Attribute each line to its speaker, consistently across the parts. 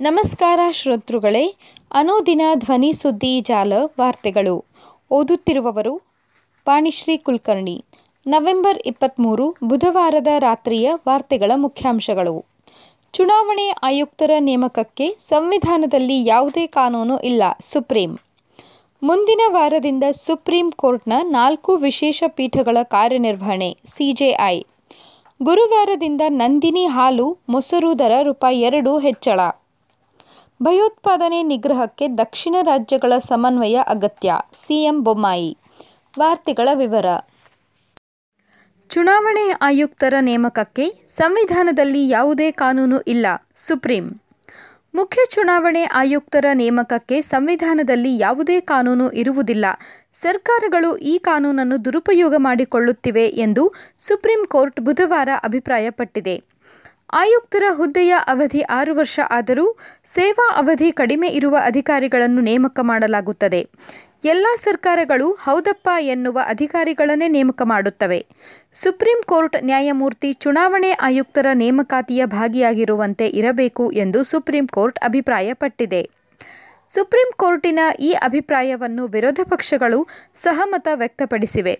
Speaker 1: ನಮಸ್ಕಾರ ಶ್ರೋತೃಗಳೇ, ಅನುದಿನ ಧ್ವನಿ ಸುದ್ದಿ ಜಾಲ ವಾರ್ತೆಗಳು. ಓದುತ್ತಿರುವವರು ಪಾಣಿಶ್ರೀ ಕುಲಕರ್ಣಿ. ನವೆಂಬರ್ ಇಪ್ಪತ್ತ್ಮೂರು ಬುಧವಾರದ ರಾತ್ರಿಯ ವಾರ್ತೆಗಳ ಮುಖ್ಯಾಂಶಗಳು. ಚುನಾವಣೆ ಆಯುಕ್ತರ ನೇಮಕಕ್ಕೆ ಸಂವಿಧಾನದಲ್ಲಿ ಯಾವುದೇ ಕಾನೂನು ಇಲ್ಲ, ಸುಪ್ರೀಂ. ಮುಂದಿನ ವಾರದಿಂದ ಸುಪ್ರೀಂ ಕೋರ್ಟ್ನ ನಾಲ್ಕು ವಿಶೇಷ ಪೀಠಗಳ ಕಾರ್ಯನಿರ್ವಹಣೆ ಸಿಜೆಐ ಗುರುವಾರದಿಂದ ನಂದಿನಿ ಹಾಲು, ಮೊಸರು ದರ ರೂಪಾಯಿ ಎರಡು ಹೆಚ್ಚಳ. ಭಯೋತ್ಪಾದನೆ ನಿಗ್ರಹಕ್ಕೆ ದಕ್ಷಿಣ ರಾಜ್ಯಗಳ ಸಮನ್ವಯ ಅಗತ್ಯ. ಸಿಎಂ ಬೊಮ್ಮಾಯಿ. ವಾರ್ತೆಗಳ ವಿವರ. ಚುನಾವಣೆ ಆಯುಕ್ತರ ನೇಮಕಕ್ಕೆ ಸಂವಿಧಾನದಲ್ಲಿ ಯಾವುದೇ ಕಾನೂನು ಇಲ್ಲ. ಸುಪ್ರೀಂ. ಮುಖ್ಯ ಚುನಾವಣೆ ಆಯುಕ್ತರ ನೇಮಕಕ್ಕೆ ಸಂವಿಧಾನದಲ್ಲಿ ಯಾವುದೇ ಕಾನೂನು ಇರುವುದಿಲ್ಲ. ಸರ್ಕಾರಗಳು ಈ ಕಾನೂನನ್ನು ದುರುಪಯೋಗ ಮಾಡಿಕೊಳ್ಳುತ್ತಿವೆ ಎಂದು ಸುಪ್ರೀಂ ಕೋರ್ಟ್ ಬುಧವಾರ ಅಭಿಪ್ರಾಯಪಟ್ಟಿದೆ. ಆಯುಕ್ತರ ಹುದ್ದೆಯ ಅವಧಿ ಆರು ವರ್ಷ ಆದರೂ ಸೇವಾ ಅವಧಿ ಕಡಿಮೆ ಇರುವ ಅಧಿಕಾರಿಗಳನ್ನು ನೇಮಕ ಮಾಡಲಾಗುತ್ತದೆ. ಎಲ್ಲ ಸರ್ಕಾರಗಳು ಹೌದಪ್ಪ ಎನ್ನುವ ಅಧಿಕಾರಿಗಳನ್ನೇ ನೇಮಕ ಮಾಡುತ್ತವೆ. ಸುಪ್ರೀಂ ಕೋರ್ಟ್ ನ್ಯಾಯಮೂರ್ತಿ ಚುನಾವಣೆ ಆಯುಕ್ತರ ನೇಮಕಾತಿಯ ಭಾಗಿಯಾಗಿರುವಂತೆ ಇರಬೇಕು ಎಂದು ಸುಪ್ರೀಂ ಕೋರ್ಟ್ ಅಭಿಪ್ರಾಯಪಟ್ಟಿದೆ. ಸುಪ್ರೀಂ ಕೋರ್ಟಿನ ಈ ಅಭಿಪ್ರಾಯವನ್ನು ವಿರೋಧ ಪಕ್ಷಗಳು ಸಹಮತ ವ್ಯಕ್ತಪಡಿಸಿವೆ.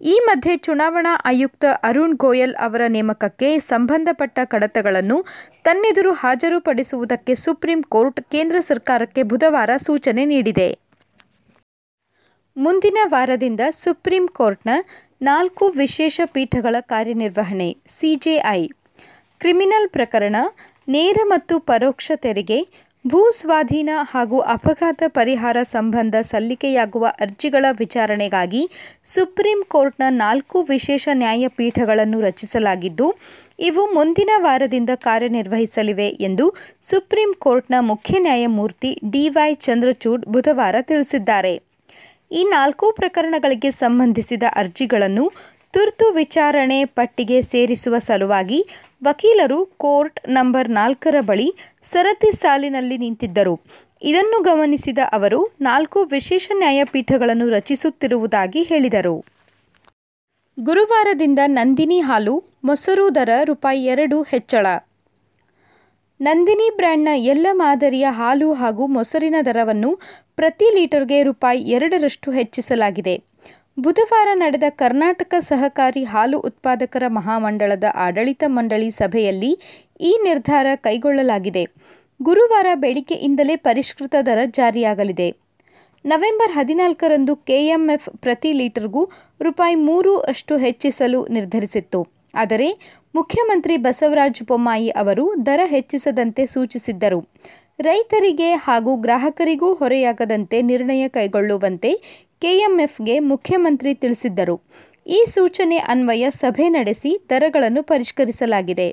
Speaker 1: ಈ ಮಧ್ಯೆ ಚುನಾವಣಾ ಆಯುಕ್ತ ಅರುಣ್ ಗೋಯಲ್ ಅವರ ನೇಮಕಕ್ಕೆ ಸಂಬಂಧಪಟ್ಟ ಕಡತಗಳನ್ನು ತನ್ನೆದುರು ಹಾಜರುಪಡಿಸುವುದಕ್ಕೆ ಸುಪ್ರೀಂ ಕೋರ್ಟ್ ಕೇಂದ್ರ ಸರ್ಕಾರಕ್ಕೆ ಬುಧವಾರ ಸೂಚನೆ ನೀಡಿದೆ. ಮುಂದಿನ ವಾರದಿಂದ ಸುಪ್ರೀಂ ಕೋರ್ಟ್ನ ನಾಲ್ಕು ವಿಶೇಷ ಪೀಠಗಳ ಕಾರ್ಯನಿರ್ವಹಣೆ, ಸಿಜೆಐ. ಕ್ರಿಮಿನಲ್ ಪ್ರಕರಣ ನೇರ ಮತ್ತು ಪರೋಕ್ಷ ತೆರಿಗೆ ಭೂ ಸ್ವಾಧೀನ ಹಾಗೂ ಅಪಘಾತ ಪರಿಹಾರ ಸಂಬಂಧ ಸಲ್ಲಿಕೆಯಾಗುವ ಅರ್ಜಿಗಳ ವಿಚಾರಣೆಗಾಗಿ ಸುಪ್ರೀಂ ಕೋರ್ಟ್ನ ನಾಲ್ಕು ವಿಶೇಷ ನ್ಯಾಯಪೀಠಗಳನ್ನು ರಚಿಸಲಾಗಿದ್ದು, ಇವು ಮುಂದಿನ ವಾರದಿಂದ ಕಾರ್ಯನಿರ್ವಹಿಸಲಿವೆ ಎಂದು ಸುಪ್ರೀಂ ಕೋರ್ಟ್ನ ಮುಖ್ಯ ನ್ಯಾಯಮೂರ್ತಿ ಡಿವೈ ಚಂದ್ರಚೂಡ್ ಬುಧವಾರ ತಿಳಿಸಿದ್ದಾರೆ. ಈ ನಾಲ್ಕು ಪ್ರಕರಣಗಳಿಗೆ ಸಂಬಂಧಿಸಿದ ಅರ್ಜಿಗಳನ್ನು ತುರ್ತು ವಿಚಾರಣೆ ಪಟ್ಟಿಗೆ ಸೇರಿಸುವ ಸಲುವಾಗಿ ವಕೀಲರು ಕೋರ್ಟ್ ನಂಬರ್ ನಾಲ್ಕರ ಬಳಿ ಸರತಿ ಸಾಲಿನಲ್ಲಿ ನಿಂತಿದ್ದರು. ಇದನ್ನು ಗಮನಿಸಿದ ಅವರು, ನಾಲ್ಕು ವಿಶೇಷ ನ್ಯಾಯಪೀಠಗಳನ್ನು ರಚಿಸುತ್ತಿರುವುದಾಗಿ ಹೇಳಿದರು. ಗುರುವಾರದಿಂದ ನಂದಿನಿ ಹಾಲು, ಮೊಸರು ದರ ರೂಪಾಯಿ ಎರಡು ಹೆಚ್ಚಳ. ನಂದಿನಿ ಬ್ರ್ಯಾಂಡ್ನ ಎಲ್ಲ ಮಾದರಿಯ ಹಾಲು ಹಾಗೂ ಮೊಸರಿನ ದರವನ್ನು ಪ್ರತಿ ಲೀಟರ್ಗೆ ರೂಪಾಯಿ ಎರಡರಷ್ಟು ಹೆಚ್ಚಿಸಲಾಗಿದೆ. ಬುಧವಾರ ನಡೆದ ಕರ್ನಾಟಕ ಸಹಕಾರಿ ಹಾಲು ಉತ್ಪಾದಕರ ಮಹಾಮಂಡಳದ ಆಡಳಿತ ಮಂಡಳಿ ಸಭೆಯಲ್ಲಿ ಈ ನಿರ್ಧಾರ ಕೈಗೊಳ್ಳಲಾಗಿದೆ. ಗುರುವಾರ ಬೆಳಿಗ್ಗೆಯಿಂದಲೇ ಪರಿಷ್ಕೃತ ದರ ಜಾರಿಯಾಗಲಿದೆ. ನವೆಂಬರ್ ಹದಿನಾಲ್ಕರಂದು ಕೆಎಂಎಫ್ ಪ್ರತಿ ಲೀಟರ್ಗೂ ರೂಪಾಯಿ ಮೂರು ಅಷ್ಟು ಹೆಚ್ಚಿಸಲು ನಿರ್ಧರಿಸಿತ್ತು. ಆದರೆ ಮುಖ್ಯಮಂತ್ರಿ ಬಸವರಾಜ ಬೊಮ್ಮಾಯಿ ಅವರು ದರ ಹೆಚ್ಚಿಸದಂತೆ ಸೂಚಿಸಿದ್ದರು. ರೈತರಿಗೆ ಹಾಗೂ ಗ್ರಾಹಕರಿಗೂ ಹೊರೆಯಾಗದಂತೆ ನಿರ್ಣಯ ಕೈಗೊಳ್ಳುವಂತೆ ಕೆಎಂಎಫ್ಗೆ ಮುಖ್ಯಮಂತ್ರಿ ತಿಳಿಸಿದ್ದರು. ಈ ಸೂಚನೆ ಅನ್ವಯ ಸಭೆ ನಡೆಸಿ ದರಗಳನ್ನು ಪರಿಷ್ಕರಿಸಲಾಗಿದೆ.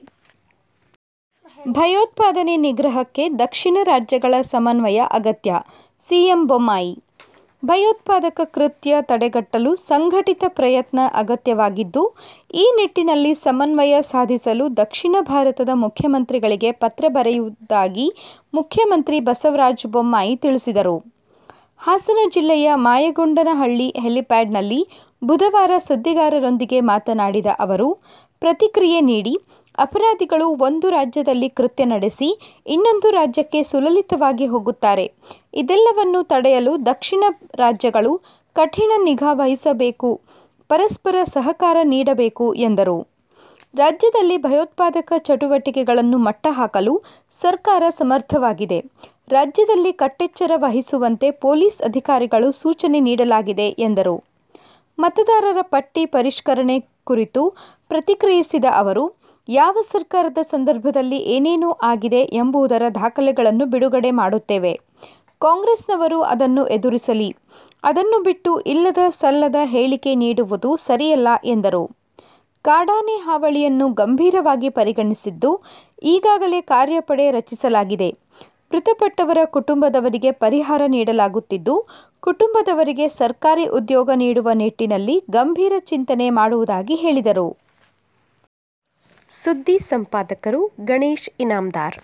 Speaker 1: ಭಯೋತ್ಪಾದನೆ ನಿಗ್ರಹಕ್ಕೆ ದಕ್ಷಿಣ ರಾಜ್ಯಗಳ ಸಮನ್ವಯ ಅಗತ್ಯ, ಸಿಎಂ ಬೊಮ್ಮಾಯಿ. ಭಯೋತ್ಪಾದಕ ಕೃತ್ಯ ತಡೆಗಟ್ಟಲು ಸಂಘಟಿತ ಪ್ರಯತ್ನ ಅಗತ್ಯವಾಗಿದ್ದು, ಈ ನಿಟ್ಟಿನಲ್ಲಿ ಸಮನ್ವಯ ಸಾಧಿಸಲು ದಕ್ಷಿಣ ಭಾರತದ ಮುಖ್ಯಮಂತ್ರಿಗಳಿಗೆ ಪತ್ರ ಬರೆಯುವುದಾಗಿ ಮುಖ್ಯಮಂತ್ರಿ ಬಸವರಾಜ ಬೊಮ್ಮಾಯಿ ತಿಳಿಸಿದರು. ಹಾಸನ ಜಿಲ್ಲೆಯ ಮಾಯಗೊಂಡನಹಳ್ಳಿ ಹೆಲಿಪ್ಯಾಡ್ನಲ್ಲಿ ಬುಧವಾರ ಸುದ್ದಿಗಾರರೊಂದಿಗೆ ಮಾತನಾಡಿದ ಅವರು, ಪ್ರತಿಕ್ರಿಯೆ ನೀಡಿ ಅಪರಾಧಿಗಳು ಒಂದು ರಾಜ್ಯದಲ್ಲಿ ಕೃತ್ಯ ನಡೆಸಿ ಇನ್ನೊಂದು ರಾಜ್ಯಕ್ಕೆ ಸುಲಲಿತವಾಗಿ ಹೋಗುತ್ತಾರೆ. ಇದೆಲ್ಲವನ್ನು ತಡೆಯಲು ದಕ್ಷಿಣ ರಾಜ್ಯಗಳು ಕಠಿಣ ನಿಗಾ ವಹಿಸಬೇಕು, ಪರಸ್ಪರ ಸಹಕಾರ ನೀಡಬೇಕು ಎಂದರು. ರಾಜ್ಯದಲ್ಲಿ ಭಯೋತ್ಪಾದಕ ಚಟುವಟಿಕೆಗಳನ್ನು ಮಟ್ಟಹಾಕಲು ಸರ್ಕಾರ ಸಮರ್ಥವಾಗಿದೆ. ರಾಜ್ಯದಲ್ಲಿ ಕಟ್ಟೆಚ್ಚರ ವಹಿಸುವಂತೆ ಪೊಲೀಸ್ ಅಧಿಕಾರಿಗಳು ಸೂಚನೆ ನೀಡಲಾಗಿದೆ, ಎಂದರು. ಮತದಾರರ ಪಟ್ಟಿ ಪರಿಷ್ಕರಣೆ ಕುರಿತು ಪ್ರತಿಕ್ರಿಯಿಸಿದ ಅವರು, ಯಾವ ಸರ್ಕಾರದ ಸಂದರ್ಭದಲ್ಲಿ ಏನೇನು ಆಗಿದೆ ಎಂಬುದರ ದಾಖಲೆಗಳನ್ನು ಬಿಡುಗಡೆ ಮಾಡುತ್ತೇವೆ. ಕಾಂಗ್ರೆಸ್ನವರು ಅದನ್ನು ಎದುರಿಸಲಿ. ಅದನ್ನು ಬಿಟ್ಟು ಇಲ್ಲದ ಸಲ್ಲದ ಹೇಳಿಕೆ ನೀಡುವುದು ಸರಿಯಲ್ಲ, ಎಂದರು. ಕಾಡಾನೆ ಹಾವಳಿಯನ್ನು ಗಂಭೀರವಾಗಿ ಪರಿಗಣಿಸಿದ್ದು ಈಗಾಗಲೇ ಕಾರ್ಯಪಡೆ ರಚಿಸಲಾಗಿದೆ. ಮೃತಪಟ್ಟವರ ಕುಟುಂಬದವರಿಗೆ ಪರಿಹಾರ ನೀಡಲಾಗುತ್ತಿದ್ದು, ಕುಟುಂಬದವರಿಗೆ ಸರ್ಕಾರಿ ಉದ್ಯೋಗ ನೀಡುವ ನಿಟ್ಟಿನಲ್ಲಿ ಗಂಭೀರ ಚಿಂತನೆ ಮಾಡುವುದಾಗಿ ಹೇಳಿದರು.
Speaker 2: ಸುದ್ದಿ ಸಂಪಾದಕರು ಗಣೇಶ್ ಇನಾಮ್ದಾರ್.